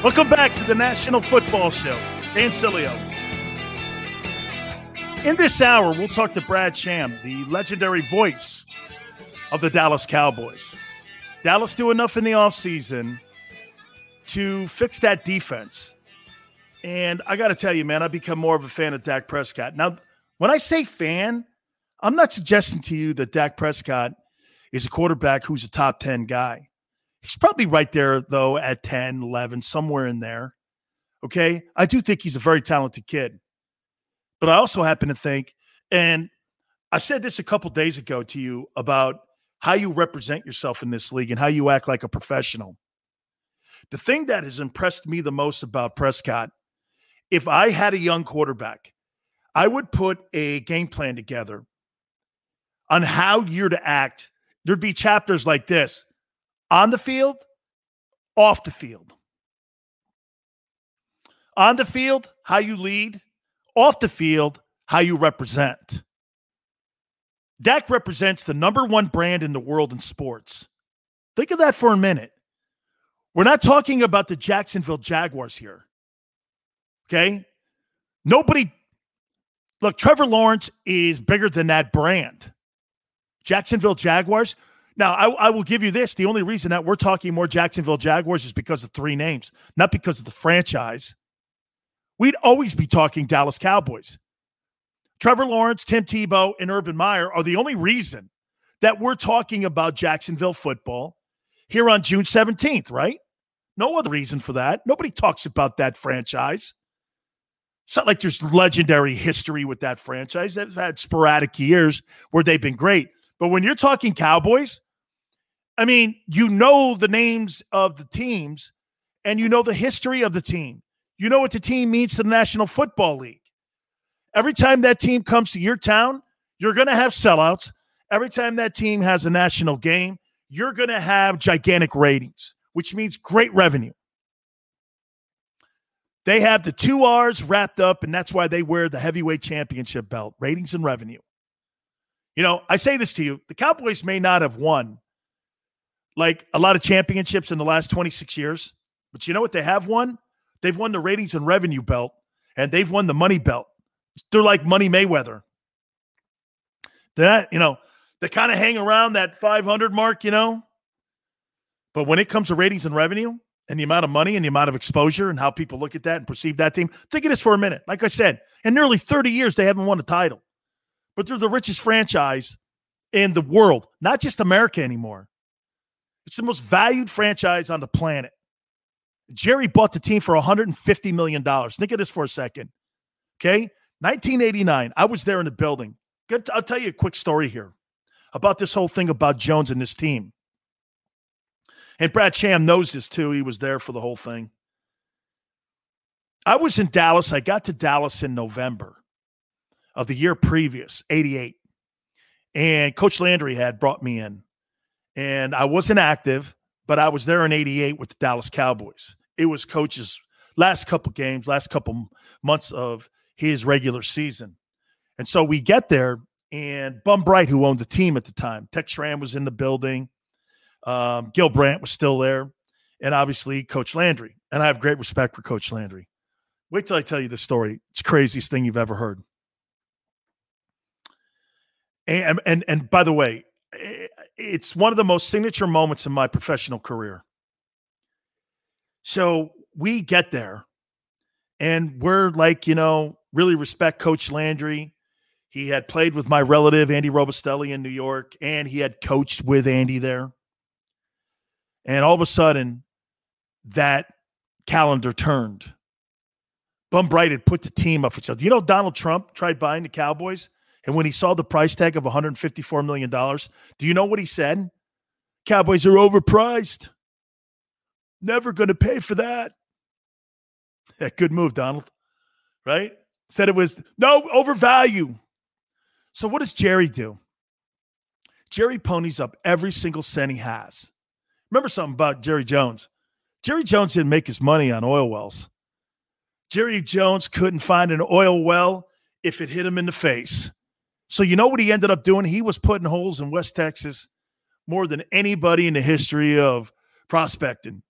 Welcome back to the National Football Show. Dan Sileo. In this hour, we'll talk to Brad Sham, the legendary voice of the Dallas Cowboys. Dallas do enough in the offseason to fix that defense. And I got to tell you, man, I've become more of a fan of Dak Prescott. Now, when I say fan, I'm not suggesting to you that Dak Prescott is a quarterback who's a top 10 guy. He's probably right there, though, at 10, 11, somewhere in there. Okay. I do think he's a very talented kid. But I also happen to think, and I said this a couple days ago to you about how you represent yourself in this league and how you act like a professional. The thing that has impressed me the most about Prescott, if I had a young quarterback, I would put a game plan together on how you're to act. There'd be chapters like this on the field, off the field. On the field, how you lead. Off the field, how you represent. Dak represents the number one brand in the world in sports. Think of that for a minute. We're not talking about the Jacksonville Jaguars here. Okay? Nobody, look, Trevor Lawrence is bigger than that brand. Jacksonville Jaguars, now, I, I, will give you this. The only reason that we're talking more Jacksonville Jaguars is because of three names, not because of the franchise. We'd always be talking Dallas Cowboys. Trevor Lawrence, Tim Tebow, and Urban Meyer are the only reason that we're talking about Jacksonville football here on June 17th, right? No other reason for that. Nobody talks about that franchise. It's not like there's legendary history with that franchise. They've had sporadic years where they've been great. But when you're talking Cowboys, I mean, you know the names of the teams and you know the history of the team. You know what the team means to the National Football League. Every time that team comes to your town, you're going to have sellouts. Every time that team has a national game, you're going to have gigantic ratings, which means great revenue. They have the two R's wrapped up, and that's why they wear the heavyweight championship belt ratings and revenue. You know, I say this to you the Cowboys may not have won like a lot of championships in the last 26 years. But you know what they have won? They've won the ratings and revenue belt, and they've won the money belt. They're like Money Mayweather. That, you know, they kind of hang around that 500 mark, you know. But when it comes to ratings and revenue and the amount of money and the amount of exposure and how people look at that and perceive that team, think of this for a minute. Like I said, in nearly 30 years, they haven't won a title, but they're the richest franchise in the world, not just America anymore. It's the most valued franchise on the planet. Jerry bought the team for $150 million. Think of this for a second. Okay. 1989. I was there in the building. I'll tell you a quick story here about this whole thing about Jones and this team. And Brad Sham knows this too. He was there for the whole thing. I was in Dallas. I got to Dallas in November of the year previous, 88. And Coach Landry had brought me in and I wasn't active, but I was there in 88 with the Dallas Cowboys. It was coach's last couple games, last couple months of his regular season. And so we get there, and Bum Bright, who owned the team at the time, Tex Schramm was in the building. Um, Gil Brandt was still there. and obviously Coach Landry. And I have great respect for Coach Landry. Wait till I tell you the story. It's the craziest thing you've ever heard. And and and by the way, it's one of the most signature moments in my professional career. So we get there and we're like, you know, really respect Coach Landry. He had played with my relative, Andy Robustelli, in New York, and he had coached with Andy there. And all of a sudden, that calendar turned. Bum Bright had put the team up for sale. Do you know Donald Trump tried buying the Cowboys? And when he saw the price tag of $154 million, do you know what he said? Cowboys are overpriced. Never going to pay for that. Yeah, good move, Donald. Right? Said it was no overvalue. So what does Jerry do? Jerry ponies up every single cent he has. Remember something about Jerry Jones? Jerry Jones didn't make his money on oil wells. Jerry Jones couldn't find an oil well if it hit him in the face. So you know what he ended up doing? He was putting holes in West Texas more than anybody in the history of prospecting.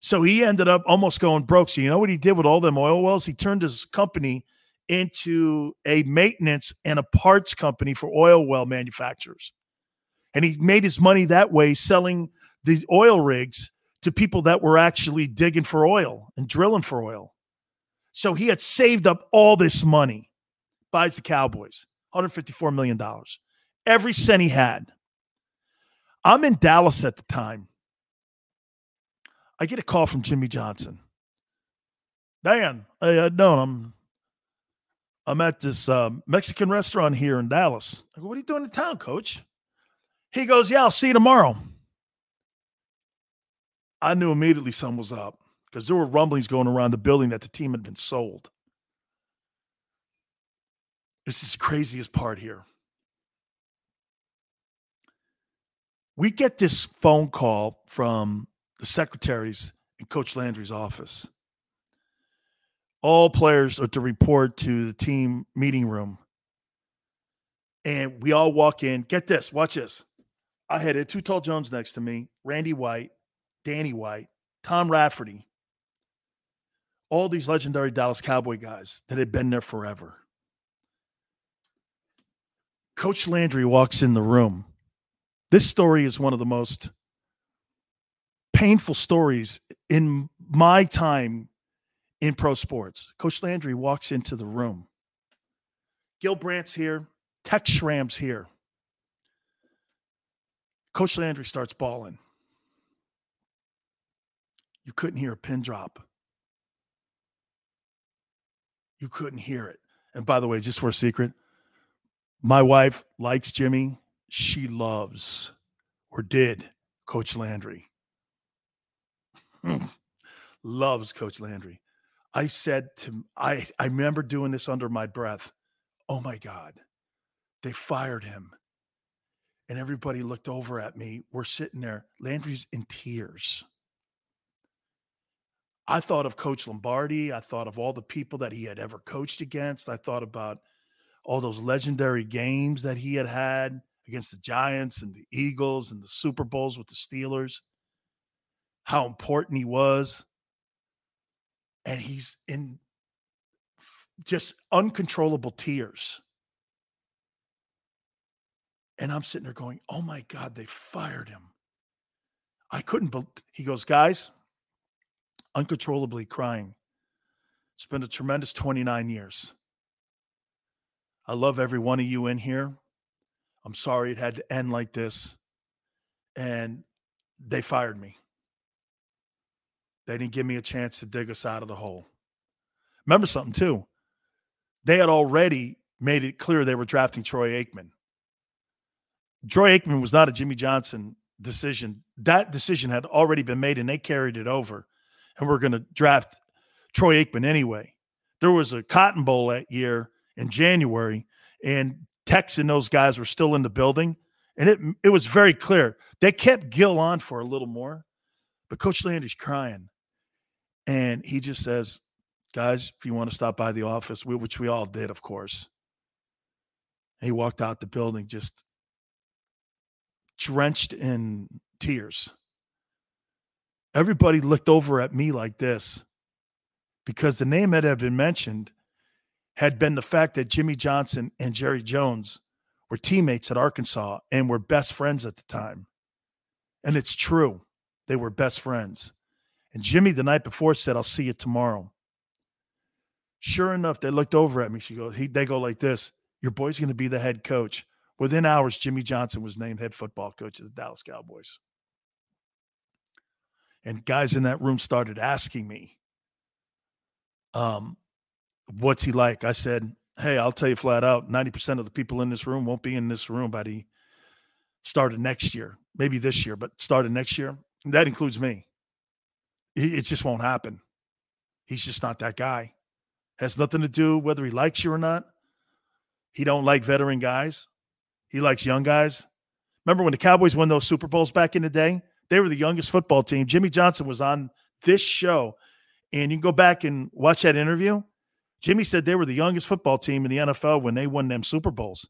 So he ended up almost going broke. So you know what he did with all them oil wells? He turned his company into a maintenance and a parts company for oil well manufacturers. And he made his money that way selling the oil rigs to people that were actually digging for oil and drilling for oil. So he had saved up all this money, buys the Cowboys, $154 million, every cent he had. I'm in Dallas at the time. I get a call from Jimmy Johnson. Dan, I, uh, no, I'm I'm at this um, Mexican restaurant here in Dallas. I go, what are you doing in town, coach? He goes, yeah, I'll see you tomorrow. I knew immediately something was up because there were rumblings going around the building that the team had been sold. This is the craziest part here. We get this phone call from the secretaries in Coach Landry's office. All players are to report to the team meeting room. And we all walk in. Get this, watch this. I had Too Tall Jones next to me, Randy White, Danny White, Tom Rafferty, all these legendary Dallas Cowboy guys that had been there forever. Coach Landry walks in the room. This story is one of the most painful stories in my time in pro sports. Coach Landry walks into the room. Gil Brandt's here. Tex Schramm's here. Coach Landry starts bawling. You couldn't hear a pin drop you couldn't hear it. And by the way, just for a secret, my wife likes Jimmy. She loves or did Coach Landry. Hmm. loves Coach Landry. I said to I I remember doing this under my breath. Oh my God, they fired him. And everybody looked over at me. We're sitting there. Landry's in tears. I thought of Coach Lombardi. I thought of all the people that he had ever coached against. I thought about all those legendary games that he had had against the Giants and the Eagles and the Super Bowls with the Steelers, how important he was. And he's in just uncontrollable tears. And I'm sitting there going, oh my God, they fired him. I couldn't believe. He goes, guys, uncontrollably crying. It's been a tremendous 29 years. I love every one of you in here. I'm sorry it had to end like this. And they fired me. They didn't give me a chance to dig us out of the hole. Remember something, too. They had already made it clear they were drafting Troy Aikman. Troy Aikman was not a Jimmy Johnson decision. That decision had already been made, and they carried it over and we're going to draft Troy Aikman anyway. There was a Cotton Bowl that year in January, and Tex and those guys were still in the building, and it it was very clear they kept Gil on for a little more, but Coach Landry's crying, and he just says, "Guys, if you want to stop by the office, we, which we all did, of course." he walked out the building just drenched in tears everybody looked over at me like this because the name that had been mentioned had been the fact that Jimmy Johnson and Jerry Jones were teammates at Arkansas and were best friends at the time. And it's true. They were best friends. And Jimmy the night before said, I'll see you tomorrow. Sure enough, they looked over at me. She goes, he, they go like this, your boy's going to be the head coach. Within hours, Jimmy Johnson was named head football coach of the Dallas Cowboys. And guys in that room started asking me, um, what's he like? I said, hey, I'll tell you flat out, 90% of the people in this room won't be in this room by the start of next year, maybe this year, but started next year. That includes me. It just won't happen. He's just not that guy. Has nothing to do whether he likes you or not. He don't like veteran guys. He likes young guys. Remember when the Cowboys won those Super Bowls back in the day? They were the youngest football team. Jimmy Johnson was on this show, and you can go back and watch that interview. Jimmy said they were the youngest football team in the NFL when they won them Super Bowls.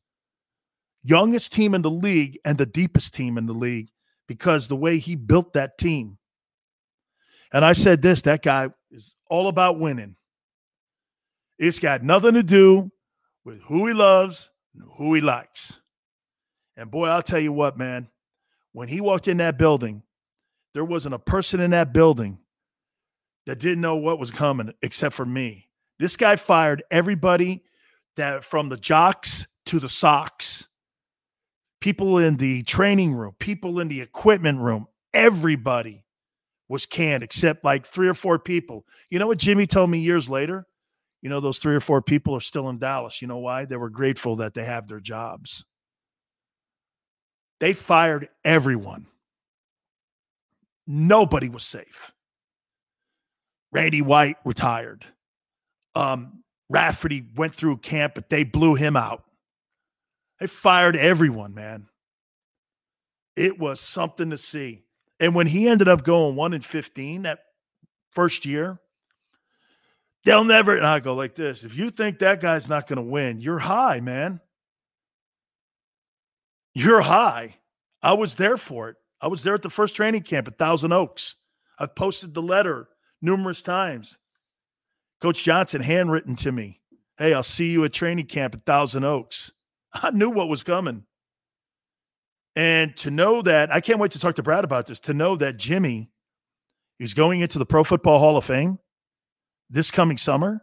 Youngest team in the league and the deepest team in the league because the way he built that team. And I said this that guy is all about winning. It's got nothing to do with who he loves and who he likes. And boy, I'll tell you what, man, when he walked in that building, there wasn't a person in that building that didn't know what was coming except for me. This guy fired everybody that from the jocks to the socks, people in the training room, people in the equipment room, everybody was canned except like three or four people. You know what Jimmy told me years later? You know, those three or four people are still in Dallas. You know why? They were grateful that they have their jobs. They fired everyone. Nobody was safe. Randy White retired. Um, Rafferty went through camp, but they blew him out. They fired everyone, man. It was something to see. And when he ended up going one in 15 that first year, they'll never, and I go like this if you think that guy's not going to win, you're high, man. You're high. I was there for it. I was there at the first training camp at Thousand Oaks. I've posted the letter numerous times. Coach Johnson handwritten to me. Hey, I'll see you at training camp at Thousand Oaks. I knew what was coming. And to know that, I can't wait to talk to Brad about this, to know that Jimmy is going into the Pro Football Hall of Fame this coming summer.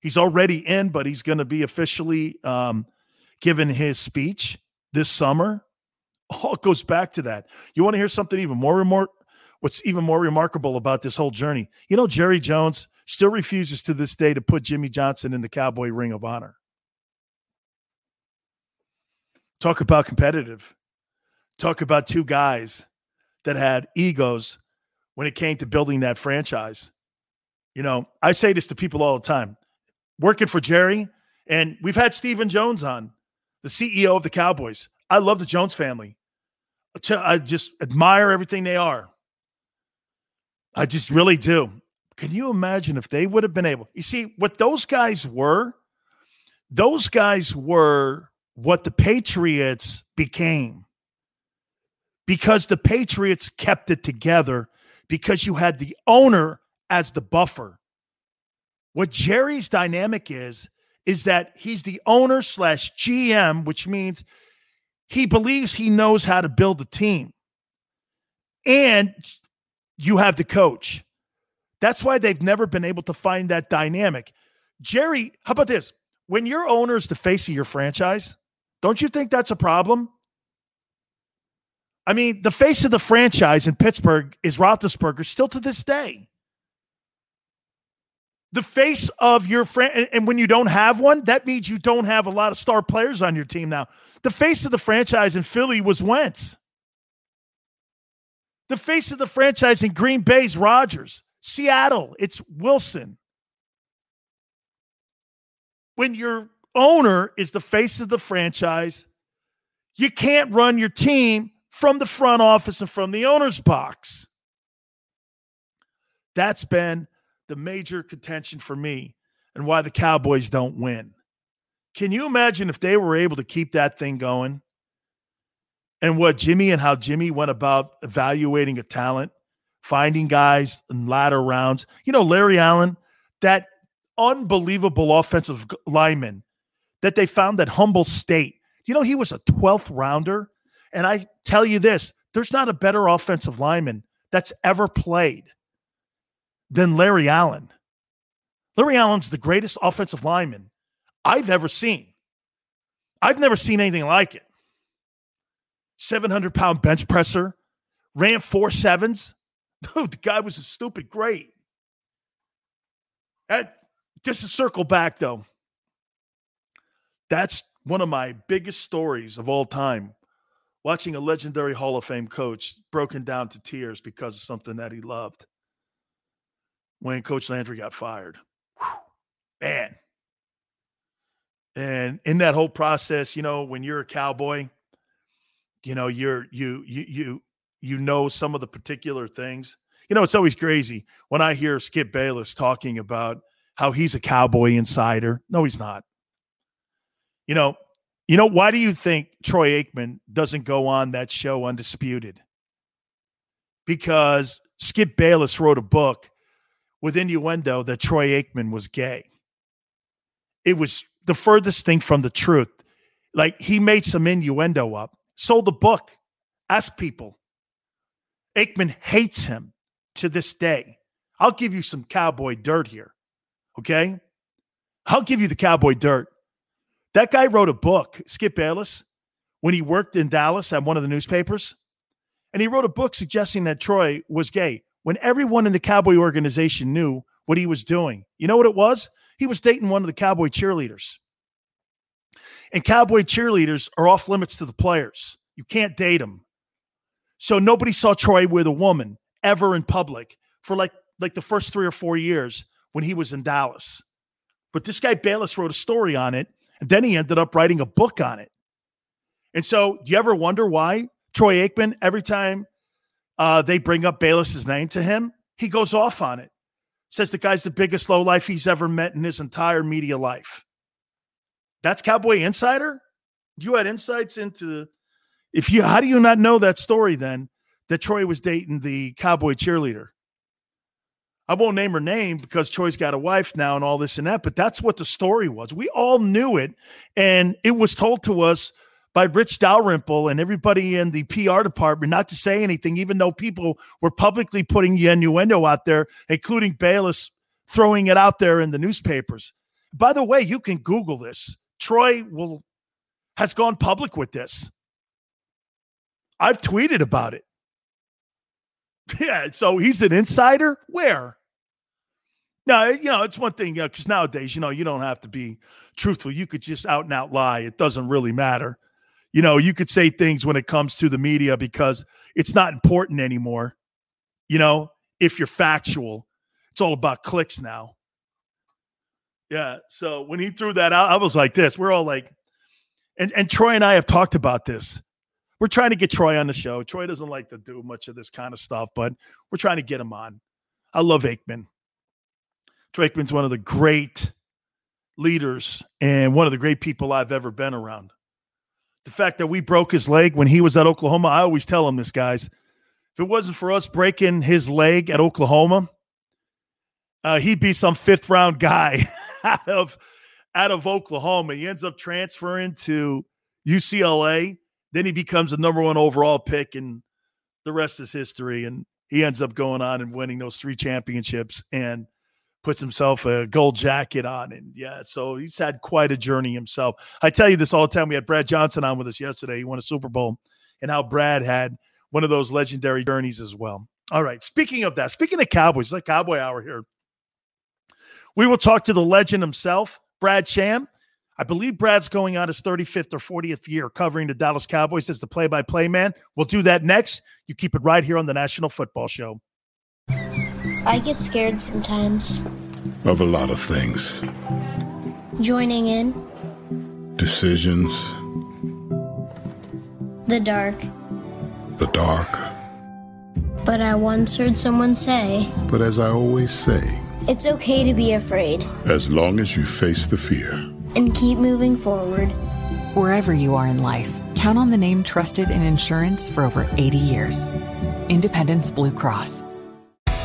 He's already in, but he's going to be officially um, given his speech this summer. All goes back to that. You want to hear something even more remor- What's even more remarkable about this whole journey? You know, Jerry Jones still refuses to this day to put Jimmy Johnson in the Cowboy Ring of Honor. Talk about competitive. Talk about two guys that had egos when it came to building that franchise. You know, I say this to people all the time. Working for Jerry, and we've had Stephen Jones on, the CEO of the Cowboys. I love the Jones family. I just admire everything they are. I just really do. Can you imagine if they would have been able? You see, what those guys were, those guys were what the Patriots became because the Patriots kept it together because you had the owner as the buffer. What Jerry's dynamic is, is that he's the owner slash GM, which means he believes he knows how to build a team. And you have the coach. That's why they've never been able to find that dynamic. Jerry, how about this? When your owner is the face of your franchise, don't you think that's a problem? I mean, the face of the franchise in Pittsburgh is Roethlisberger still to this day. The face of your friend, and when you don't have one, that means you don't have a lot of star players on your team now. The face of the franchise in Philly was Wentz. The face of the franchise in Green Bay is Rodgers. Seattle, it's Wilson. When your owner is the face of the franchise, you can't run your team from the front office and from the owner's box. That's been the major contention for me and why the Cowboys don't win. Can you imagine if they were able to keep that thing going? And what Jimmy and how Jimmy went about evaluating a talent finding guys in latter rounds. You know, Larry Allen, that unbelievable offensive lineman that they found at Humboldt State. You know, he was a 12th rounder. And I tell you this there's not a better offensive lineman that's ever played than Larry Allen. Larry Allen's the greatest offensive lineman I've ever seen. I've never seen anything like it. 700 pound bench presser, ran four sevens. Dude, the guy was a stupid great. That, just to circle back, though, that's one of my biggest stories of all time. Watching a legendary Hall of Fame coach broken down to tears because of something that he loved when Coach Landry got fired. Whew, man. And in that whole process, you know, when you're a cowboy, you know, you're you you you you know some of the particular things. You know, it's always crazy when I hear Skip Bayless talking about how he's a cowboy insider. No, he's not. You know, you know, why do you think Troy Aikman doesn't go on that show undisputed? Because Skip Bayless wrote a book with innuendo that Troy Aikman was gay. It was the furthest thing from the truth. Like he made some innuendo up, sold the book, ask people. Aikman hates him to this day. I'll give you some cowboy dirt here. Okay. I'll give you the cowboy dirt. That guy wrote a book, Skip Bayless, when he worked in Dallas at one of the newspapers. And he wrote a book suggesting that Troy was gay when everyone in the cowboy organization knew what he was doing. You know what it was? He was dating one of the cowboy cheerleaders. And cowboy cheerleaders are off limits to the players. You can't date them. So nobody saw Troy with a woman ever in public for like like the first 3 or 4 years when he was in Dallas. But this guy Bayless wrote a story on it, and then he ended up writing a book on it. And so, do you ever wonder why Troy Aikman, every time uh, they bring up Bayless's name to him, he goes off on it. Says the guy's the biggest low life he's ever met in his entire media life. That's Cowboy Insider. You had insights into if you how do you not know that story then that Troy was dating the cowboy cheerleader? I won't name her name because Troy's got a wife now and all this and that, but that's what the story was. We all knew it, and it was told to us by Rich Dalrymple and everybody in the PR department not to say anything, even though people were publicly putting the innuendo out there, including Bayless throwing it out there in the newspapers. By the way, you can Google this. Troy will has gone public with this. I've tweeted about it. Yeah, so he's an insider. Where? Now, you know, it's one thing uh, because you know, nowadays, you know, you don't have to be truthful. You could just out and out lie. It doesn't really matter. You know, you could say things when it comes to the media because it's not important anymore. You know, if you're factual, it's all about clicks now. Yeah. So when he threw that out, I was like this. We're all like, and, and Troy and I have talked about this. We're trying to get Troy on the show. Troy doesn't like to do much of this kind of stuff, but we're trying to get him on. I love Aikman. Troy Aikman's one of the great leaders and one of the great people I've ever been around. The fact that we broke his leg when he was at Oklahoma, I always tell him this, guys. If it wasn't for us breaking his leg at Oklahoma, uh, he'd be some fifth round guy out of out of Oklahoma. He ends up transferring to UCLA. Then he becomes the number one overall pick, and the rest is history. And he ends up going on and winning those three championships and puts himself a gold jacket on. And yeah, so he's had quite a journey himself. I tell you this all the time. We had Brad Johnson on with us yesterday. He won a Super Bowl, and how Brad had one of those legendary journeys as well. All right. Speaking of that, speaking of Cowboys, like Cowboy Hour here. We will talk to the legend himself, Brad Sham. I believe Brad's going on his 35th or 40th year covering the Dallas Cowboys as the play by play man. We'll do that next. You keep it right here on the National Football Show. I get scared sometimes. Of a lot of things. Joining in. Decisions. The dark. The dark. But I once heard someone say. But as I always say, it's okay to be afraid. As long as you face the fear. And keep moving forward. Wherever you are in life, count on the name trusted in insurance for over 80 years Independence Blue Cross.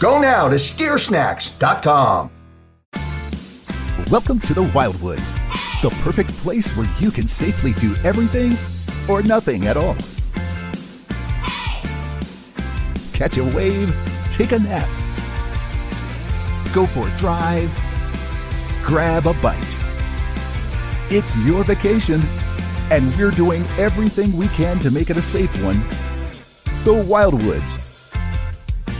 Go now to steersnacks.com. Welcome to the Wildwoods, the perfect place where you can safely do everything or nothing at all. Catch a wave, take a nap, go for a drive, grab a bite. It's your vacation, and we're doing everything we can to make it a safe one. The Wildwoods.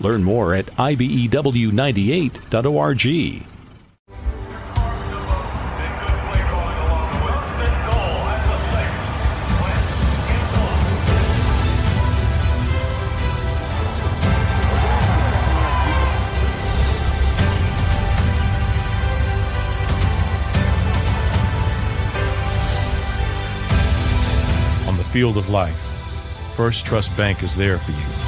Learn more at IBEW98.org. On the field of life, First Trust Bank is there for you.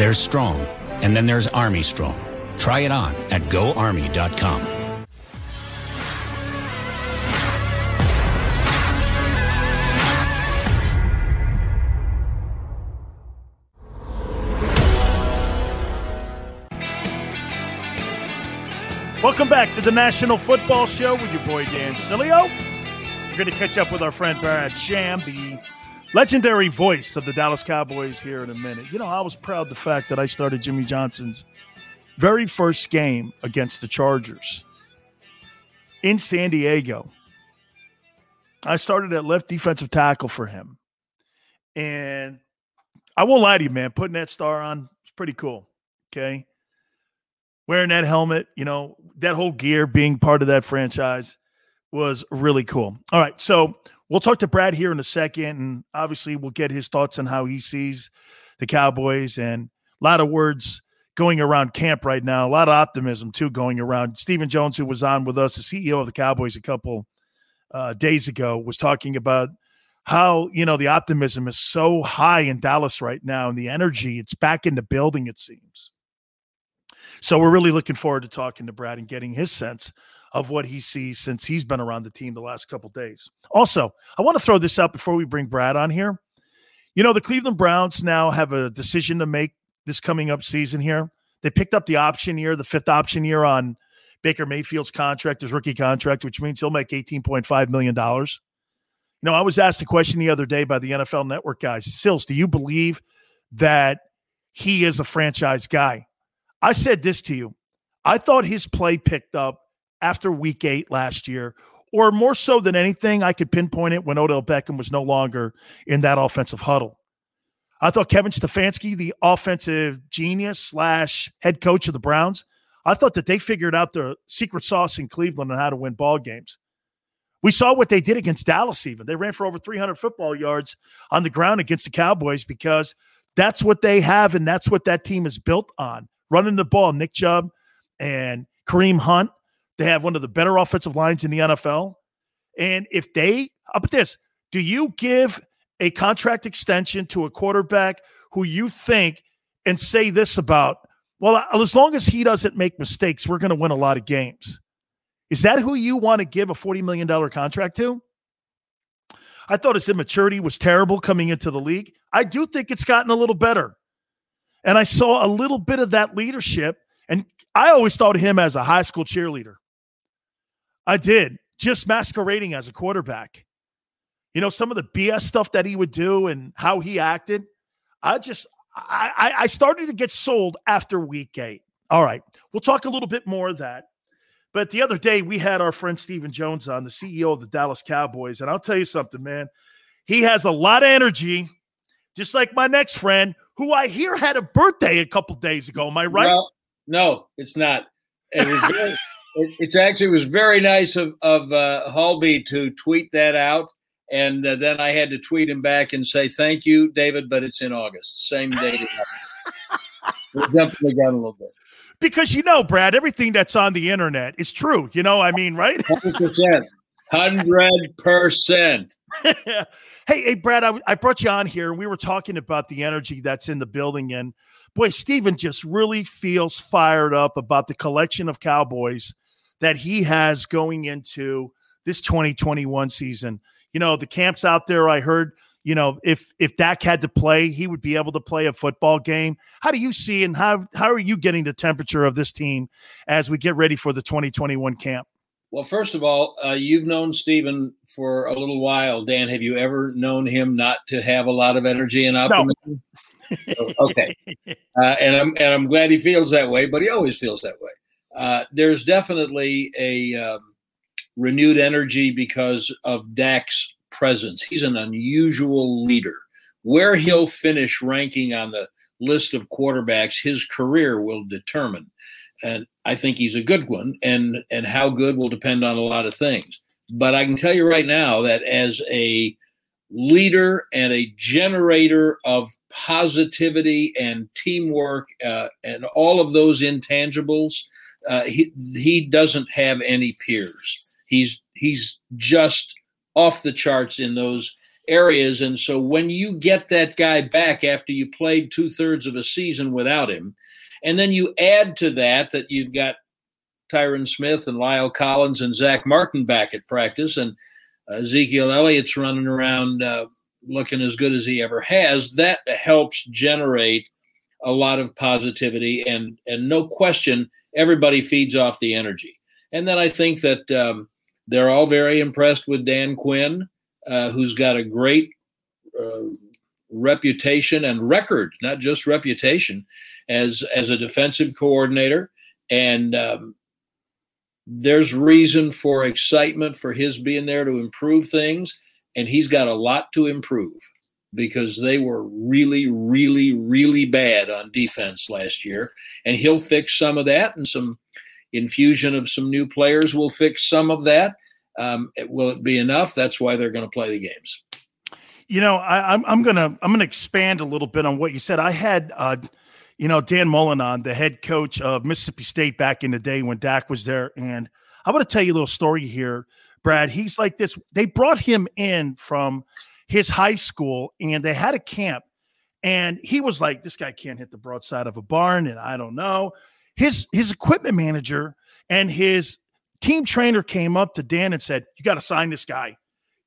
There's Strong, and then there's Army Strong. Try it on at goarmy.com. Welcome back to the National Football Show with your boy Dan Sileo. We're going to catch up with our friend Brad Sham, the legendary voice of the Dallas Cowboys, here in a minute. You know, I was proud the fact that I started Jimmy Johnson's very first game against the Chargers in San Diego. I started at left defensive tackle for him. And I won't lie to you, man, putting that star on was pretty cool. Okay. Wearing that helmet, you know, that whole gear being part of that franchise was really cool. All right. So we'll talk to Brad here in a second. And obviously, we'll get his thoughts on how he sees the Cowboys and a lot of words going around camp right now. A lot of optimism, too, going around. Stephen Jones, who was on with us, the CEO of the Cowboys, a couple uh, days ago, was talking about how, you know, the optimism is so high in Dallas right now and the energy, it's back in the building, it seems. So we're really looking forward to talking to Brad and getting his sense of what he sees since he's been around the team the last couple days. Also, I want to throw this out before we bring Brad on here. You know, the Cleveland Browns now have a decision to make this coming up season here. They picked up the option year, the fifth option year on Baker Mayfield's contract, his rookie contract, which means he'll make $18.5 million. You know, I was asked a question the other day by the NFL Network guys Sills, do you believe that he is a franchise guy? I said this to you. I thought his play picked up after week eight last year, or more so than anything, I could pinpoint it when Odell Beckham was no longer in that offensive huddle. I thought Kevin Stefanski, the offensive genius slash head coach of the Browns, I thought that they figured out the secret sauce in Cleveland on how to win ball games. We saw what they did against Dallas, even. They ran for over 300 football yards on the ground against the Cowboys because that's what they have, and that's what that team is built on running the ball. Nick Chubb and Kareem Hunt, they have one of the better offensive lines in the NFL. And if they, how about this? Do you give a contract extension to a quarterback who you think and say this about, well, as long as he doesn't make mistakes, we're going to win a lot of games. Is that who you want to give a $40 million contract to? I thought his immaturity was terrible coming into the league. I do think it's gotten a little better. And I saw a little bit of that leadership. And I always thought of him as a high school cheerleader. I did, just masquerading as a quarterback. You know, some of the BS stuff that he would do and how he acted. I just, I, I started to get sold after week eight. All right. We'll talk a little bit more of that. But the other day, we had our friend Stephen Jones on, the CEO of the Dallas Cowboys. And I'll tell you something, man. He has a lot of energy, just like my next friend, who I hear had a birthday a couple days ago. Am I right? No, no it's not. It was very, it, it's actually it was very nice of, of uh, Halby to tweet that out. And uh, then I had to tweet him back and say, thank you, David, but it's in August, same date. we jumped the gun a little bit because you know, Brad, everything that's on the internet is true. You know, I mean, right? Hundred percent, hundred percent. Hey, hey, Brad, I, I brought you on here, and we were talking about the energy that's in the building, and boy, Stephen just really feels fired up about the collection of Cowboys that he has going into this 2021 season. You know, the camps out there, I heard you know, if if Dak had to play, he would be able to play a football game. How do you see and how how are you getting the temperature of this team as we get ready for the 2021 camp? Well, first of all, uh, you've known Stephen for a little while. Dan, have you ever known him not to have a lot of energy and optimism? No. Oh, okay, uh, and I'm and I'm glad he feels that way, but he always feels that way. Uh, there's definitely a um, renewed energy because of Dak's presence. He's an unusual leader. Where he'll finish ranking on the list of quarterbacks, his career will determine. And I think he's a good one, and and how good will depend on a lot of things. But I can tell you right now that as a leader and a generator of positivity and teamwork uh, and all of those intangibles, uh, he he doesn't have any peers. He's he's just off the charts in those areas. And so when you get that guy back after you played two thirds of a season without him, and then you add to that that you've got Tyron Smith and La'el Collins and Zach Martin back at practice, and Ezekiel Elliott's running around uh, looking as good as he ever has, that helps generate a lot of positivity. And, and no question, everybody feeds off the energy. And then I think that um, they're all very impressed with Dan Quinn, uh, who's got a great uh, reputation and record, not just reputation, as as a defensive coordinator. And um, there's reason for excitement for his being there to improve things, and he's got a lot to improve because they were really, really, really bad on defense last year, and he'll fix some of that and some infusion of some new players will fix some of that. Um, will it be enough? That's why they're going to play the games. You know, I, am I'm, I'm gonna I'm gonna expand a little bit on what you said. I had, uh, you know, Dan Mullen on, the head coach of Mississippi State back in the day when Dak was there, and I want to tell you a little story here, Brad. He's like this. They brought him in from his high school, and they had a camp, and he was like, "This guy can't hit the broadside of a barn," and I don't know his his equipment manager and his team trainer came up to Dan and said, "You got to sign this guy.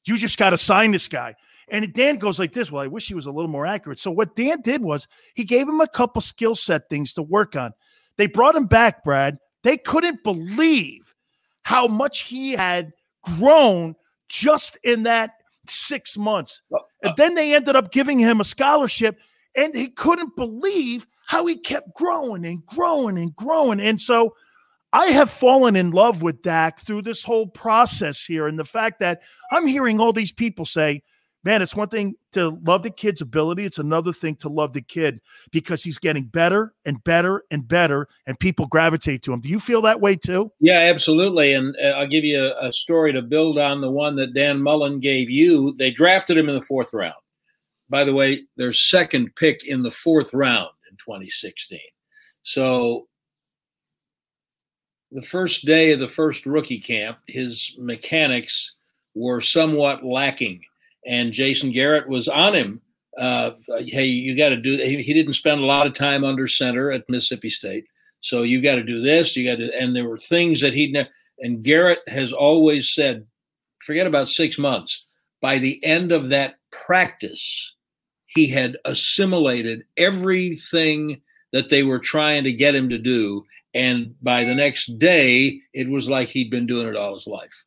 You just got to sign this guy." And Dan goes like this. Well, I wish he was a little more accurate. So what Dan did was he gave him a couple skill set things to work on. They brought him back, Brad. They couldn't believe how much he had grown just in that six months. Uh, uh. And then they ended up giving him a scholarship, and he couldn't believe how he kept growing and growing and growing. And so I have fallen in love with Dak through this whole process here. And the fact that I'm hearing all these people say, man, it's one thing to love the kid's ability. It's another thing to love the kid because he's getting better and better and better, and people gravitate to him. Do you feel that way too? Yeah, absolutely. And uh, I'll give you a, a, story to build on the one that Dan Mullen gave you. They drafted him in the fourth round. By the way, their second pick in the fourth round in 2016. So the first day of the first rookie camp, his mechanics were somewhat lacking, and Jason Garrett was on him. Uh, hey, you got to do. He, he didn't spend a lot of time under center at Mississippi State, so you got to do this. You got to, and there were things that he. And Garrett has always said, forget about six months. By the end of that practice, he had assimilated everything that they were trying to get him to do. And by the next day, it was like he'd been doing it all his life.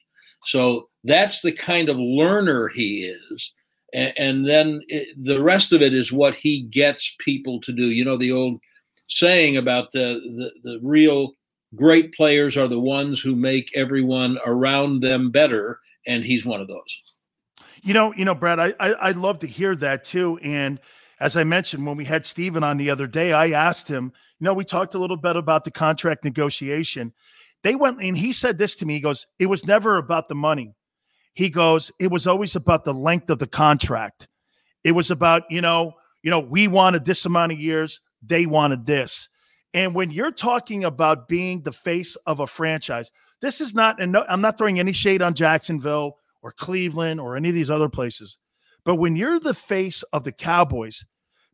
So that's the kind of learner he is. And, and then it, the rest of it is what he gets people to do. You know, the old saying about the, the, the real great players are the ones who make everyone around them better. And he's one of those. You know, you know, Brad, I, I I love to hear that too. And as I mentioned, when we had Stephen on the other day, I asked him, you know, we talked a little bit about the contract negotiation. They went and he said this to me. He goes, It was never about the money. He goes, It was always about the length of the contract. It was about, you know, you know, we wanted this amount of years, they wanted this. And when you're talking about being the face of a franchise, this is not, and no, I'm not throwing any shade on Jacksonville or Cleveland or any of these other places. But when you're the face of the Cowboys,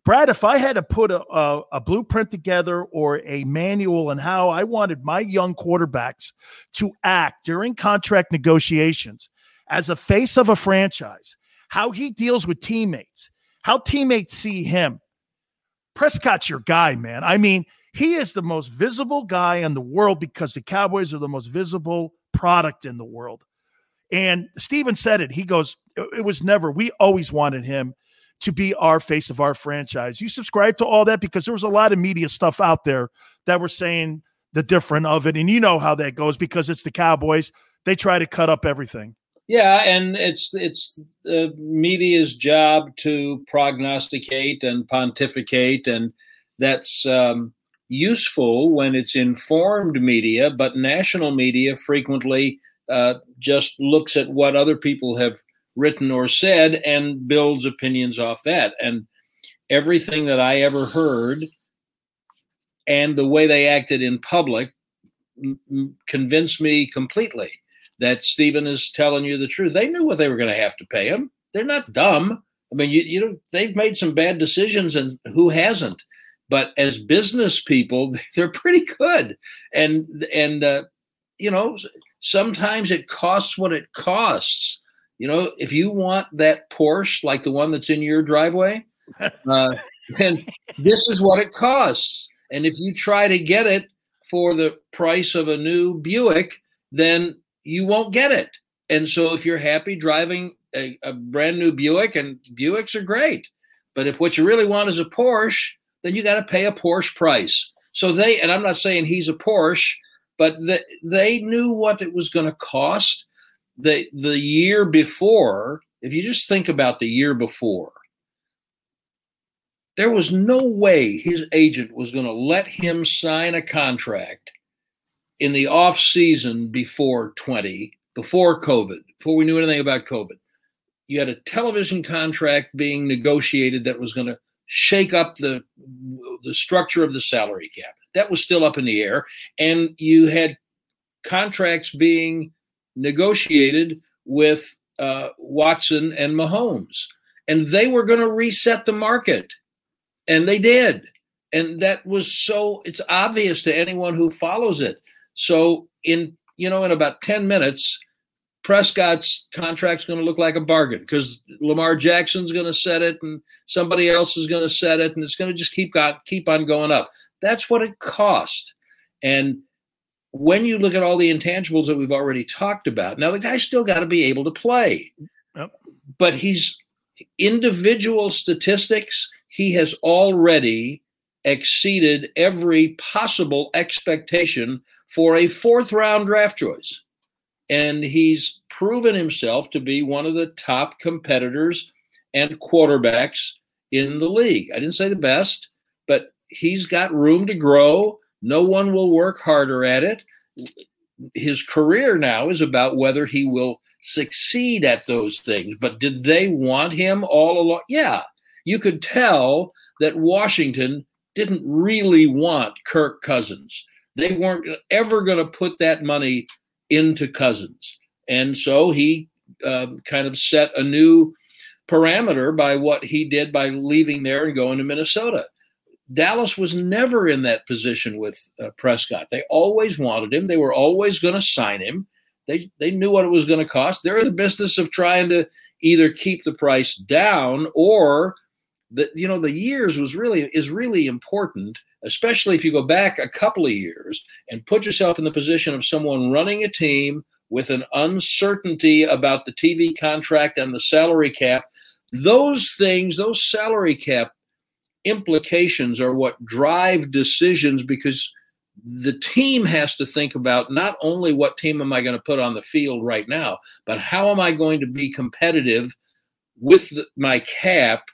Brad, if I had to put a, a, a, blueprint together or a manual on how I wanted my young quarterbacks to act during contract negotiations as a face of a franchise, how he deals with teammates, how teammates see him, Prescott's your guy, man. I mean, he is the most visible guy in the world because the Cowboys are the most visible product in the world. And Stephen said it. He goes, It was never, we always wanted him to be our face of our franchise. You subscribe to all that because there was a lot of media stuff out there that were saying the different of it. And you know how that goes because it's the Cowboys. They try to cut up everything. Yeah, and it's it's the media's job to prognosticate and pontificate, and that's um, useful when it's informed media. But national media frequently uh, just looks at what other people have written or said and builds opinions off that. And everything that I ever heard and the way they acted in public convinced me completely that Stephen is telling you the truth. They knew what they were going to have to pay him. They're not dumb. I mean, you, you know, they've made some bad decisions, and who hasn't? But as business people, they're pretty good. And and uh, you know, sometimes it costs what it costs. You know, if you want that Porsche like the one that's in your driveway, uh, then this is what it costs. And if you try to get it for the price of a new Buick, then you won't get it. And so if you're happy driving a, a brand new Buick, and Buicks are great, but if what you really want is a Porsche, then you got to pay a Porsche price. So they, and I'm not saying he's a Porsche, but the, they knew what it was going to cost. The the year before, if you just think about the year before, there was no way his agent was going to let him sign a contract in the off season before 20, before COVID, before we knew anything about COVID. You had a television contract being negotiated that was going to shake up the the structure of the salary cap that was still up in the air. And you had contracts being negotiated with uh, Watson and Mahomes, and they were going to reset the market, and they did. And that was so it's obvious to anyone who follows it. So in you know in about ten minutes, Prescott's contract's going to look like a bargain because Lamar Jackson's going to set it, and somebody else is going to set it, and it's going to just keep keep on going up. That's what it cost. And when you look at all the intangibles that we've already talked about, now the guy's still got to be able to play. Yep. But he's individual statistics, he has already exceeded every possible expectation for a fourth round draft choice. And he's proven himself to be one of the top competitors and quarterbacks in the league. I didn't say the best, but he's got room to grow. No one will work harder at it. His career now is about whether he will succeed at those things. But did they want him all along? Yeah. You could tell that Washington didn't really want Kirk Cousins. They weren't ever going to put that money into Cousins. And so he uh, kind of set a new parameter by what he did by leaving there and going to Minnesota Dallas was never in that position with uh, Prescott. They always wanted him. They were always going to sign him. They they knew what it was going to cost. They're in the business of trying to either keep the price down or the you know the years was really is really important, especially if you go back a couple of years and put yourself in the position of someone running a team with an uncertainty about the TV contract and the salary cap. Those things, those salary cap implications are what drive decisions because the team has to think about not only what team am I going to put on the field right now, but how am I going to be competitive with the, my cap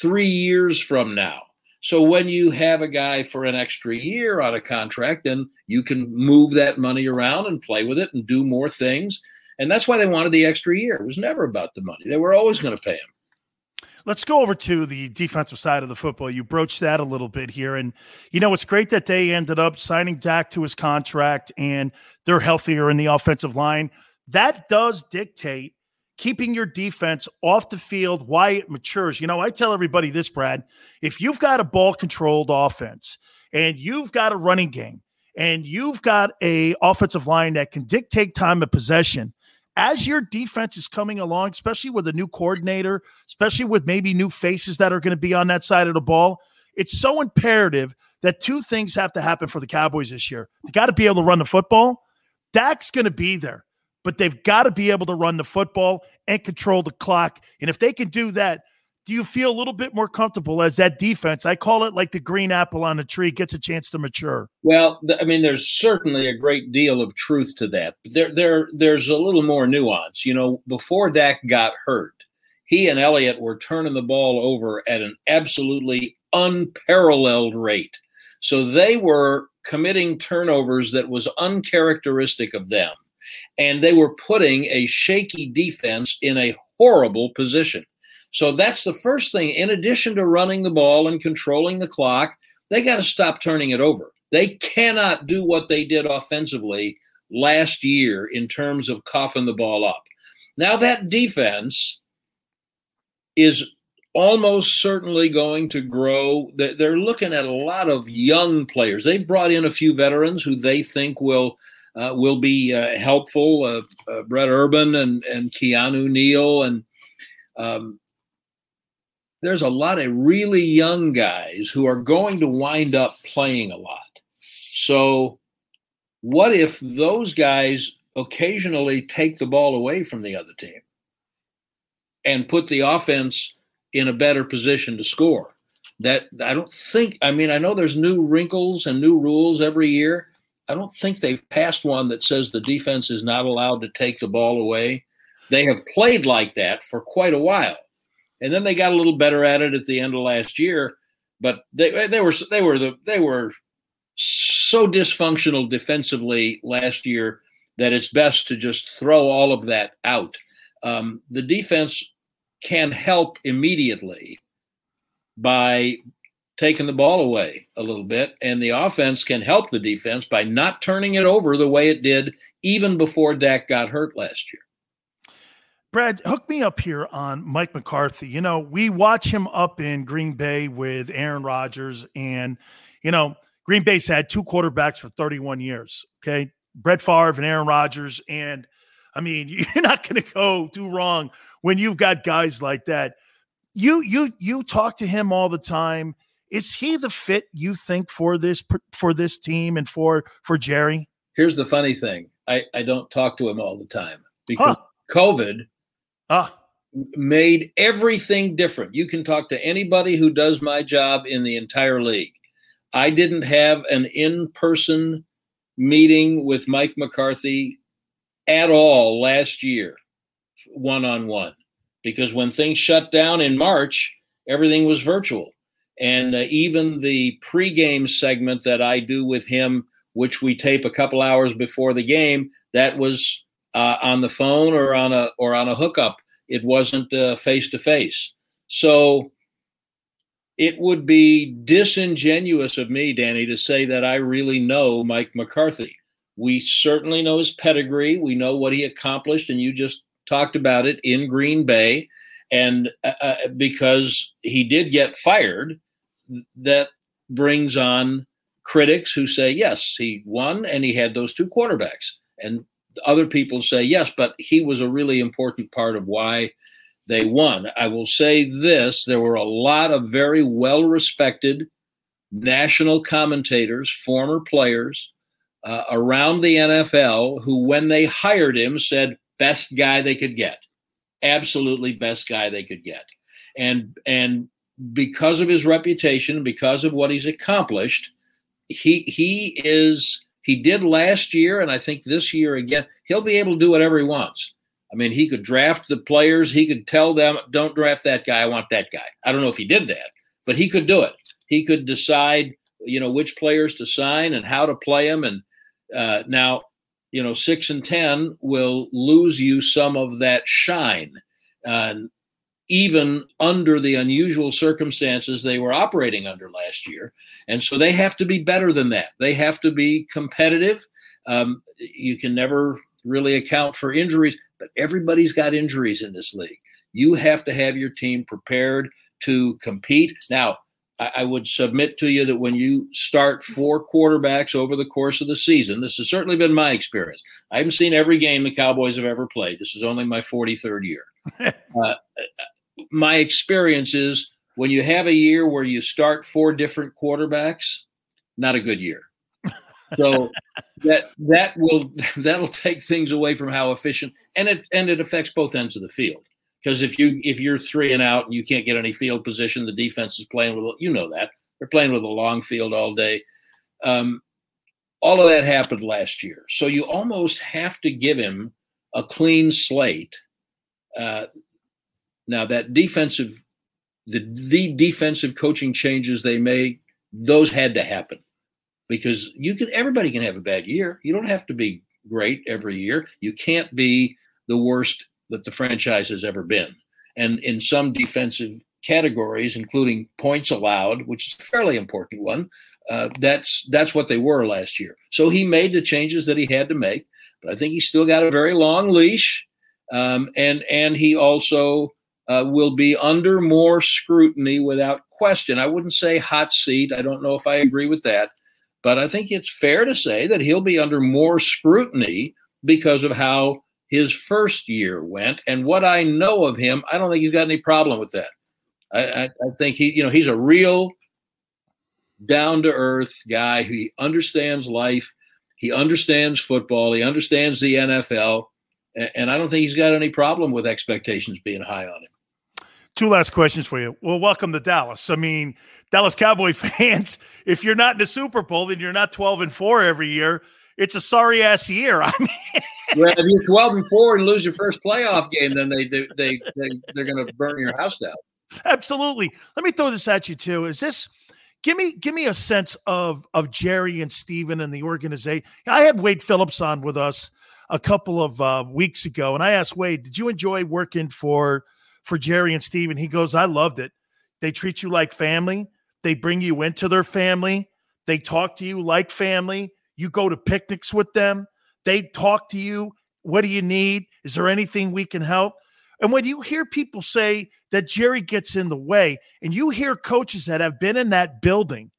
three years from now. So when you have a guy for an extra year on a contract, then you can move that money around and play with it and do more things. And that's why they wanted the extra year. It was never about the money. They were always going to pay him. Let's go over to the defensive side of the football. You broached that a little bit here. And, you know, it's great that they ended up signing Dak to his contract and they're healthier in the offensive line. That does dictate keeping your defense off the field while it matures. You know, I tell everybody this, Brad if you've got a ball controlled offense and you've got a running game and you've got a offensive line that can dictate time of possession as your defense is coming along, especially with a new coordinator, especially with maybe new faces that are going to be on that side of the ball, it's so imperative that two things have to happen for the Cowboys this year. They got to be able to run the football. Dak's going to be there, but they've got to be able to run the football and control the clock. And if they can do that, do you feel a little bit more comfortable as that defense? I call it like the green apple on a tree gets a chance to mature. Well, I mean, there's certainly a great deal of truth to that. There, there, there's a little more nuance. You know, before Dak got hurt, he and Elliott were turning the ball over at an absolutely unparalleled rate. So they were committing turnovers that was uncharacteristic of them. And they were putting a shaky defense in a horrible position. So that's the first thing. In addition to running the ball and controlling the clock, they got to stop turning it over. They cannot do what they did offensively last year in terms of coughing the ball up. Now, that defense is almost certainly going to grow. They're looking at a lot of young players. They've brought in a few veterans who they think will. Uh, will be uh, helpful. Uh, uh Brent Urban and and Keanu Neal and um, there's a lot of really young guys who are going to wind up playing a lot. So, what if those guys occasionally take the ball away from the other team and put the offense in a better position to score? That I don't think, I mean, I know there's new wrinkles and new rules every year. I don't think they've passed one that says the defense is not allowed to take the ball away. They have played like that for quite a while and then they got a little better at it at the end of last year. But they they were they were the they were so dysfunctional defensively last year that it's best to just throw all of that out. Um, the defense can help immediately by taking the ball away a little bit, and the offense can help the defense by not turning it over the way it did even before Dak got hurt last year. Brad, hook me up here on Mike McCarthy. You know, we watch him up in Green Bay with Aaron Rodgers, and, you know, Green Bay's had two quarterbacks for 31 years. Okay. Brett Favre and Aaron Rodgers. And I mean, you're not going to go too wrong when you've got guys like that. You, you, you talk to him all the time. Is he the fit you think for this, for this team and for, for Jerry? Here's the funny thing. I, I don't talk to him all the time because huh. COVID Ah. Made everything different. You can talk to anybody who does my job in the entire league. I didn't have an in person meeting with Mike McCarthy at all last year, one on one, because when things shut down in March, everything was virtual. And uh, even the pregame segment that I do with him, which we tape a couple hours before the game, that was uh, on the phone or on a or on a hookup. It wasn't face to face. So it would be disingenuous of me, Danny, to say that I really know Mike McCarthy. We certainly know his pedigree. We know what he accomplished, and you just talked about it in Green Bay. And uh, uh because he did get fired, that brings on critics who say, yes, he won and he had those two quarterbacks. And other people say, yes, but he was a really important part of why they won. I will say this there were a lot of very well respected national commentators, former players uh, around the NFL who, when they hired him, said, best guy they could get. Absolutely best guy they could get. And, and because of his reputation, because of what he's accomplished, he he is he did last year, and I think this year again, he'll be able to do whatever he wants. I mean, he could draft the players. He could tell them, "Don't draft that guy. I want that guy." I don't know if he did that, but he could do it. He could decide, you know, which players to sign and how to play them. And uh, now, you know, six and ten will lose you some of that shine. Uh, even under the unusual circumstances they were operating under last year. And so they have to be better than that. They have to be competitive. Um, you can never really account for injuries, but everybody's got injuries in this league. You have to have your team prepared to compete. Now, I, I would submit to you that when you start four quarterbacks over the course of the season, this has certainly been my experience. I haven't seen every game the Cowboys have ever played. This is only my 43rd year. uh, my experience is when you have a year where you start four different quarterbacks, not a good year. So that that will that'll take things away from how efficient and it and it affects both ends of the field. Because if you if you're three and out and you can't get any field position, the defense is playing with you know that they're playing with a long field all day. Um, all of that happened last year, so you almost have to give him a clean slate. Uh, now that defensive, the the defensive coaching changes they made, those had to happen because you can everybody can have a bad year. You don't have to be great every year. You can't be the worst that the franchise has ever been. And in some defensive categories, including points allowed, which is a fairly important one, uh, that's that's what they were last year. So he made the changes that he had to make, but I think he still got a very long leash, um, and and he also uh, will be under more scrutiny without question. I wouldn't say hot seat. I don't know if I agree with that. But I think it's fair to say that he'll be under more scrutiny because of how his first year went. And what I know of him, I don't think he's got any problem with that. I, I, I think he, you know, he's a real down to earth guy who understands life. He understands football. He understands the NFL. And I don't think he's got any problem with expectations being high on him. Two last questions for you. Well, welcome to Dallas. I mean, Dallas Cowboy fans, if you're not in the Super Bowl, then you're not 12 and 4 every year. It's a sorry ass year. I mean, well, if you're 12 and 4 and lose your first playoff game, then they they, they, they they're going to burn your house down. Absolutely. Let me throw this at you too. Is this give me give me a sense of of Jerry and Stephen and the organization. I had Wade Phillips on with us a couple of uh, weeks ago, and I asked Wade, "Did you enjoy working for for Jerry and Stephen. He goes, I loved it. They treat you like family. They bring you into their family. They talk to you like family. You go to picnics with them. They talk to you. What do you need? Is there anything we can help? And when you hear people say that Jerry gets in the way, and you hear coaches that have been in that building,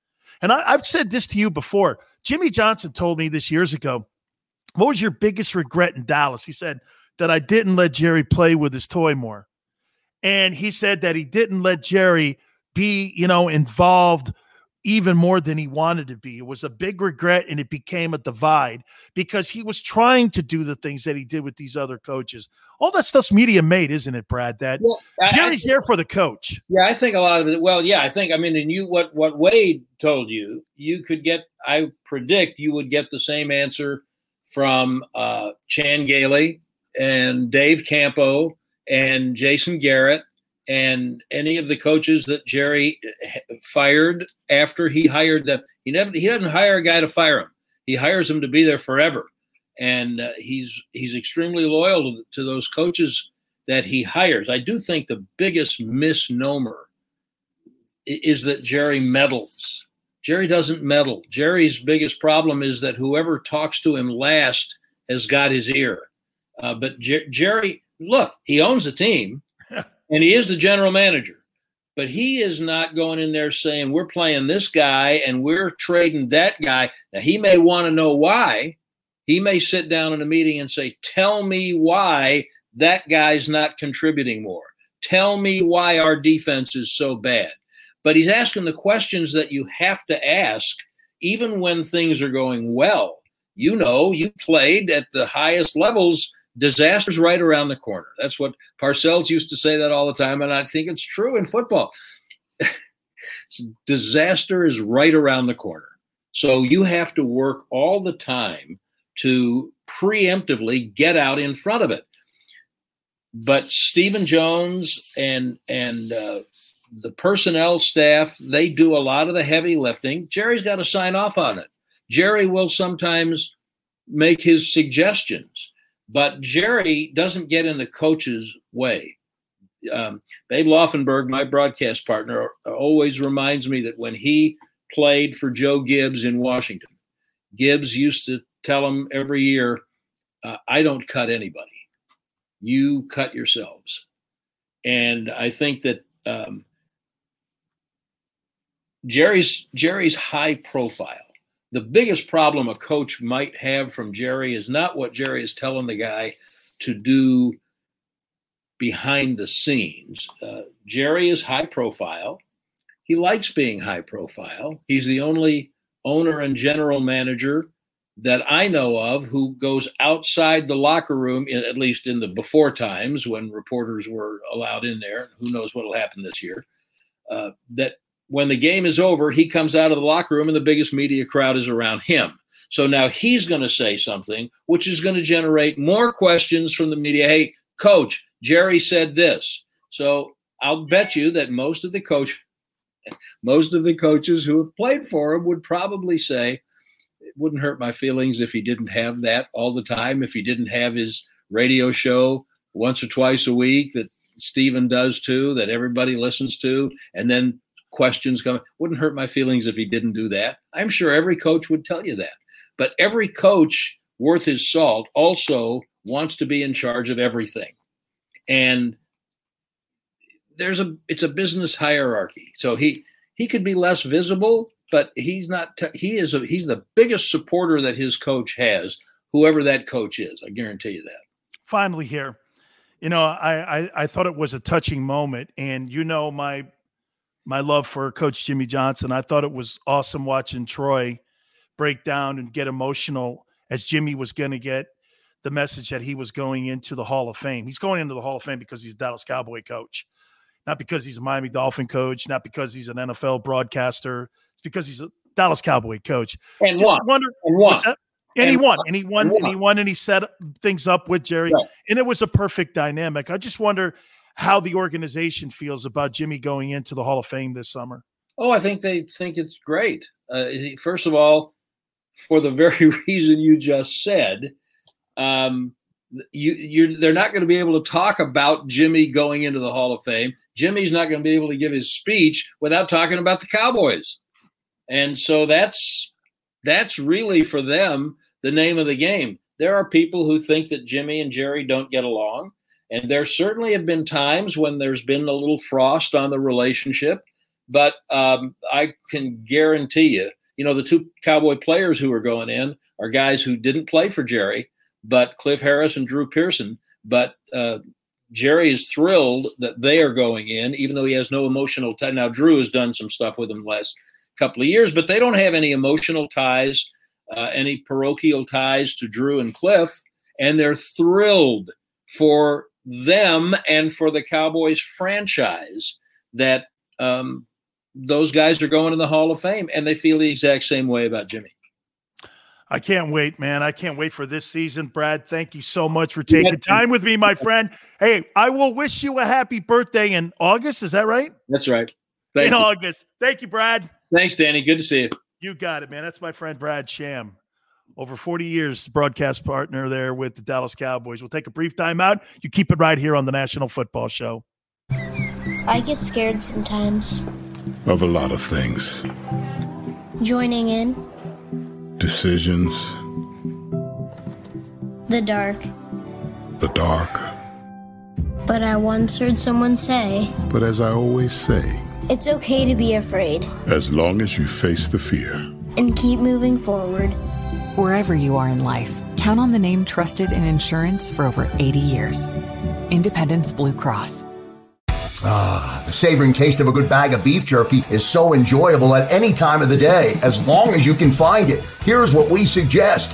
and I, have said this to you before. Jimmy Johnson told me this years ago. What was your biggest regret in Dallas? He said that I didn't let Jerry play with his toy more. And he said that he didn't let Jerry be, you know, involved even more than he wanted to be. It was a big regret and it became a divide because he was trying to do the things that he did with these other coaches. All that stuff's media made, isn't it, Brad? That well, Jerry's I, there for the coach. Yeah, I think a lot of it. Well, yeah, I think I mean, and you what what Wade told you, you could get. I predict you would get the same answer from uh, Chan Gailey and Dave Campo and Jason Garrett and any of the coaches that Jerry fired after he hired them. He never he doesn't hire a guy to fire him. He hires him to be there forever, and uh, he's he's extremely loyal to, those coaches that he hires. I do think the biggest misnomer is that Jerry meddles. Jerry doesn't meddle. Jerry's biggest problem is that whoever talks to him last has got his ear. Uh, but Jer- Jerry look, he owns the team and he is the general manager. but he is not going in there saying we're playing this guy and we're trading that guy. Now he may want to know why. He may sit down in a meeting and say, "Tell me why that guy's not contributing more. Tell me why our defense is so bad." But he's asking the questions that you have to ask even when things are going well. You know, you played at the highest levels disaster's right around the corner. That's what Parcells used to say that all the time, and I think it's true in football. disaster is right around the corner. So you have to work all the time to preemptively get out in front of it. But Stephen Jones and and uh, the personnel staff they do a lot of the heavy lifting. Jerry's got to sign off on it. Jerry will sometimes make his suggestions but Jerry doesn't get in the coach's way. Um, Babe Laufenberg, my broadcast partner, always reminds me that when he played for Joe Gibbs in Washington, Gibbs used to tell him every year, uh, I don't cut anybody. You cut yourselves. And I think that um, Jerry's Jerry's high profile the biggest problem a coach might have from Jerry is not what Jerry is telling the guy to do behind the scenes. Uh, Jerry is high profile. He likes being high profile. He's the only owner and general manager that I know of who goes outside the locker room, in, at least in the before times when reporters were allowed in there. Who knows what will happen this year? Uh, that when the game is over, he comes out of the locker room and the biggest media crowd is around him. So now he's going to say something, which is going to generate more questions from the media. Hey, coach, Jerry said this. So I'll bet you that most of the coach, most of the coaches who have played for him would probably say, it wouldn't hurt my feelings if he didn't have that all the time, if he didn't have his radio show once or twice a week that Stephen does too, that everybody listens to, and then questions coming. Wouldn't hurt my feelings if he didn't do that. I'm sure every coach would tell you that. But every coach worth his salt also wants to be in charge of everything. And there's a it's a business hierarchy. So he he could be less visible, but he's not he is a, he's the biggest supporter that his coach has, whoever that coach is. I guarantee you that. Finally here. You know, I, I, I thought it was a touching moment, and you know my my love for Coach Jimmy Johnson. I thought it was awesome watching Troy break down and get emotional as Jimmy was going to get the message that he was going into the Hall of Fame. He's going into the Hall of Fame because he's Dallas Cowboy coach, not because he's a Miami Dolphin coach, not because he's an NFL broadcaster. It's because he's a Dallas Cowboy coach. And Just won. Wonder, and won. And, and, he won. And he won. And, and he won. And he set things up with Jerry. Right. And it was a perfect dynamic. I just wonder how the organization feels about Jimmy going into the Hall of Fame this summer. Oh, I think they think it's great. Uh, first of all, for the very reason you just said, um, you, they're not going to be able to talk about Jimmy going into the Hall of Fame. Jimmy's not going to be able to give his speech without talking about the Cowboys, and so that's that's really for them the name of the game. There are people who think that Jimmy and Jerry don't get along. And there certainly have been times when there's been a little frost on the relationship, but um, I can guarantee you, you know, the two Cowboy players who are going in are guys who didn't play for Jerry, but Cliff Harris and Drew Pearson. But uh, Jerry is thrilled that they are going in, even though he has no emotional tie. Now, Drew has done some stuff with him the last couple of years, but they don't have any emotional ties, uh, any parochial ties to Drew and Cliff, and they're thrilled for them and for the Cowboys franchise that um, those guys are going to the Hall of Fame, and they feel the exact same way about Jimmy. I can't wait, man. I can't wait for this season. Brad, thank you so much for taking time with me, my friend. Hey, I will wish you a happy birthday in August. Is that right? That's right. Thank in you. August. Thank you, Brad. Thanks, Danny. Good to see you. You got it, man. That's my friend Brad Sham over 40 years broadcast partner there with the Dallas Cowboys. We'll take a brief time out. You keep it right here on the National Football Show. I get scared sometimes. Of a lot of things. Joining in. Decisions. The dark. The dark. But I once heard someone say. But as I always say, It's okay to be afraid. As long as you face the fear. And keep moving forward. Wherever you are in life, count on the name trusted in insurance for over 80 years. Independence Blue Cross. Ah, the savoring taste of a good bag of beef jerky is so enjoyable at any time of the day, as long as you can find it. Here's what we suggest.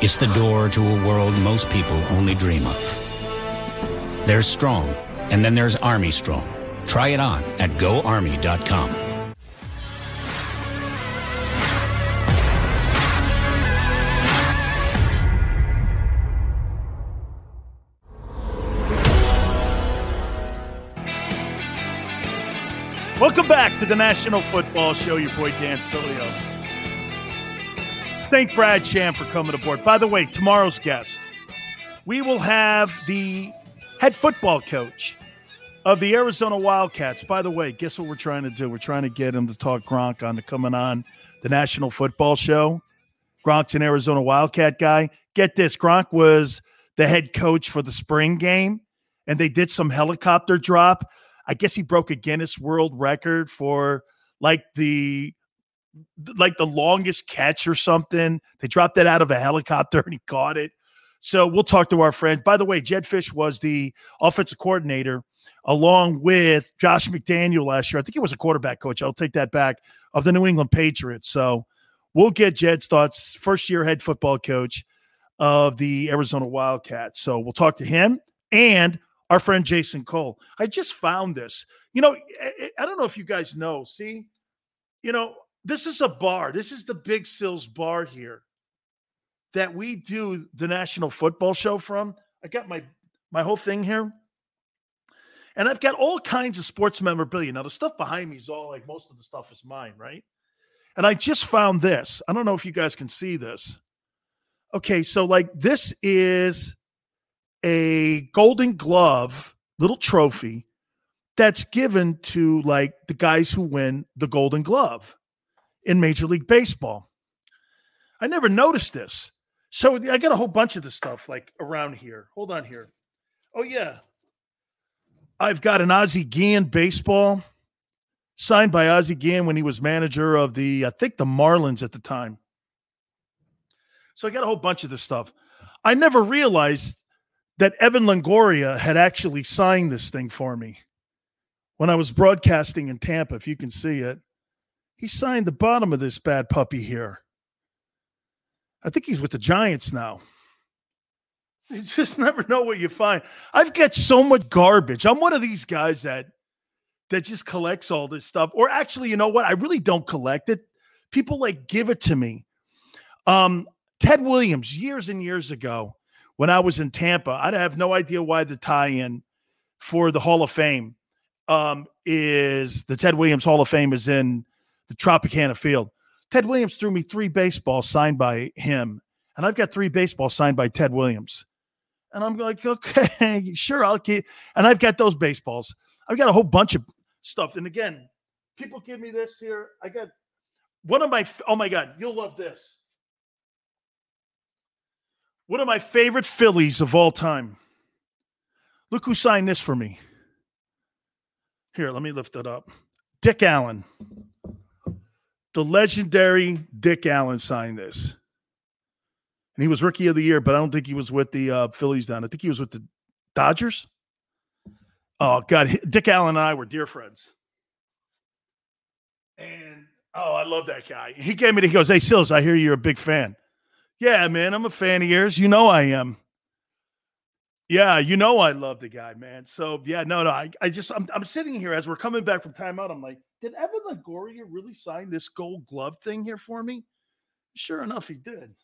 It's the door to a world most people only dream of. There's Strong, and then there's Army Strong. Try it on at goarmy.com. Welcome back to the National Football Show. Your boy Dan Sileo. Thank Brad Sham for coming aboard. By the way, tomorrow's guest, we will have the head football coach of the Arizona Wildcats. By the way, guess what we're trying to do? We're trying to get him to talk Gronk on the coming on the National Football Show. Gronk's an Arizona Wildcat guy. Get this Gronk was the head coach for the spring game, and they did some helicopter drop. I guess he broke a Guinness World Record for like the like the longest catch or something. They dropped that out of a helicopter and he caught it. So we'll talk to our friend. By the way, Jedd Fisch was the offensive coordinator along with Josh McDaniel last year. I think he was a quarterback coach. I'll take that back of the New England Patriots. So we'll get Jedd's thoughts. First year head football coach of the Arizona Wildcats. So we'll talk to him and our friend Jason Cole. I just found this. You know, I don't know if you guys know. See, you know, this is a bar. This is the Big Sills bar here that we do the National Football Show from. I got my my whole thing here. And I've got all kinds of sports memorabilia. Now, the stuff behind me is all like most of the stuff is mine, right? And I just found this. I don't know if you guys can see this. Okay, so like this is a golden glove little trophy that's given to like the guys who win the golden glove in Major League Baseball. I never noticed this. So I got a whole bunch of this stuff like around here. Hold on here. Oh, yeah. I've got an Ozzie Guillen baseball signed by Ozzie Guillen when he was manager of the, I think the Marlins at the time. So I got a whole bunch of this stuff. I never realized that Evan Longoria had actually signed this thing for me when I was broadcasting in Tampa, if you can see it. He signed the bottom of this bad puppy here. I think he's with the Giants now. You just never know what you find. I've got so much garbage. I'm one of these guys that that just collects all this stuff. Or actually, you know what? I really don't collect it. People like give it to me. Um, Ted Williams, years and years ago, when I was in Tampa, I have no idea why the tie-in for the Hall of Fame um, is the Ted Williams Hall of Fame is in the Tropicana Field. Ted Williams threw me three baseballs signed by him, and I've got three baseballs signed by Ted Williams. And I'm like, okay, sure, I'll keep. And I've got those baseballs. I've got a whole bunch of stuff. And again, people give me this here. I got one of my, oh my God, you'll love this. One of my favorite Phillies of all time. Look who signed this for me. Here, let me lift it up. Dick Allen. The legendary Dick Allen signed this. And he was rookie of the year, but I don't think he was with the uh, Phillies down. I think he was with the Dodgers. Oh, God. Dick Allen and I were dear friends. And oh, I love that guy. He gave me, the, he goes, Hey, Sills, I hear you're a big fan. Yeah, man, I'm a fan of yours. You know I am. Yeah, you know I love the guy, man. So yeah, no, no, I, I just I'm, I'm sitting here as we're coming back from timeout. I'm like, did Evan Longoria really sign this Gold Glove thing here for me? Sure enough, he did.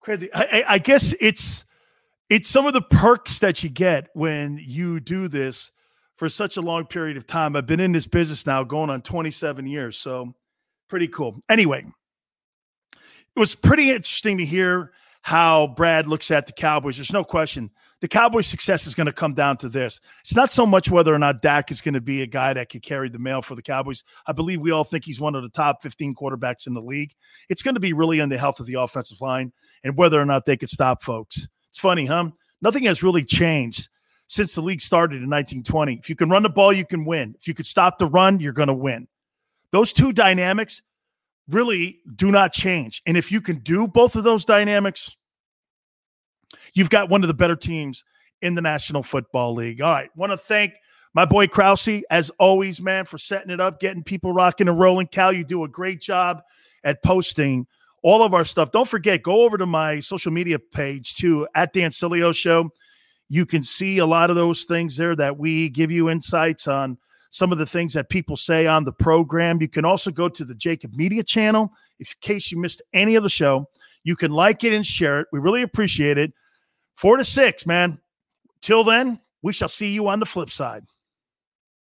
Crazy. I, I, I guess it's it's some of the perks that you get when you do this for such a long period of time. I've been in this business now going on 27 years, so pretty cool. Anyway, it was pretty interesting to hear how Brad looks at the Cowboys. There's no question. The Cowboys' success is going to come down to this. It's not so much whether or not Dak is going to be a guy that could carry the mail for the Cowboys. I believe we all think he's one of the top 15 quarterbacks in the league. It's going to be really on the health of the offensive line and whether or not they could stop folks. It's funny, huh? Nothing has really changed since the league started in 1920. If you can run the ball, you can win. If you could stop the run, you're going to win. Those two dynamics really do not change. And if you can do both of those dynamics, you've got one of the better teams in the National Football League. All right. Want to thank my boy Krause, as always, man, for setting it up, getting people rocking and rolling. Cal, you do a great job at posting all of our stuff. Don't forget, go over to my social media page too, at Dan Sileo Show. You can see a lot of those things there that we give you insights on some of the things that people say on the program. You can also go to the JAKIB Media channel if, in case you missed any of the show. You can like it and share it. We really appreciate it. Four to six, man. Till then, we shall see you on the flip side.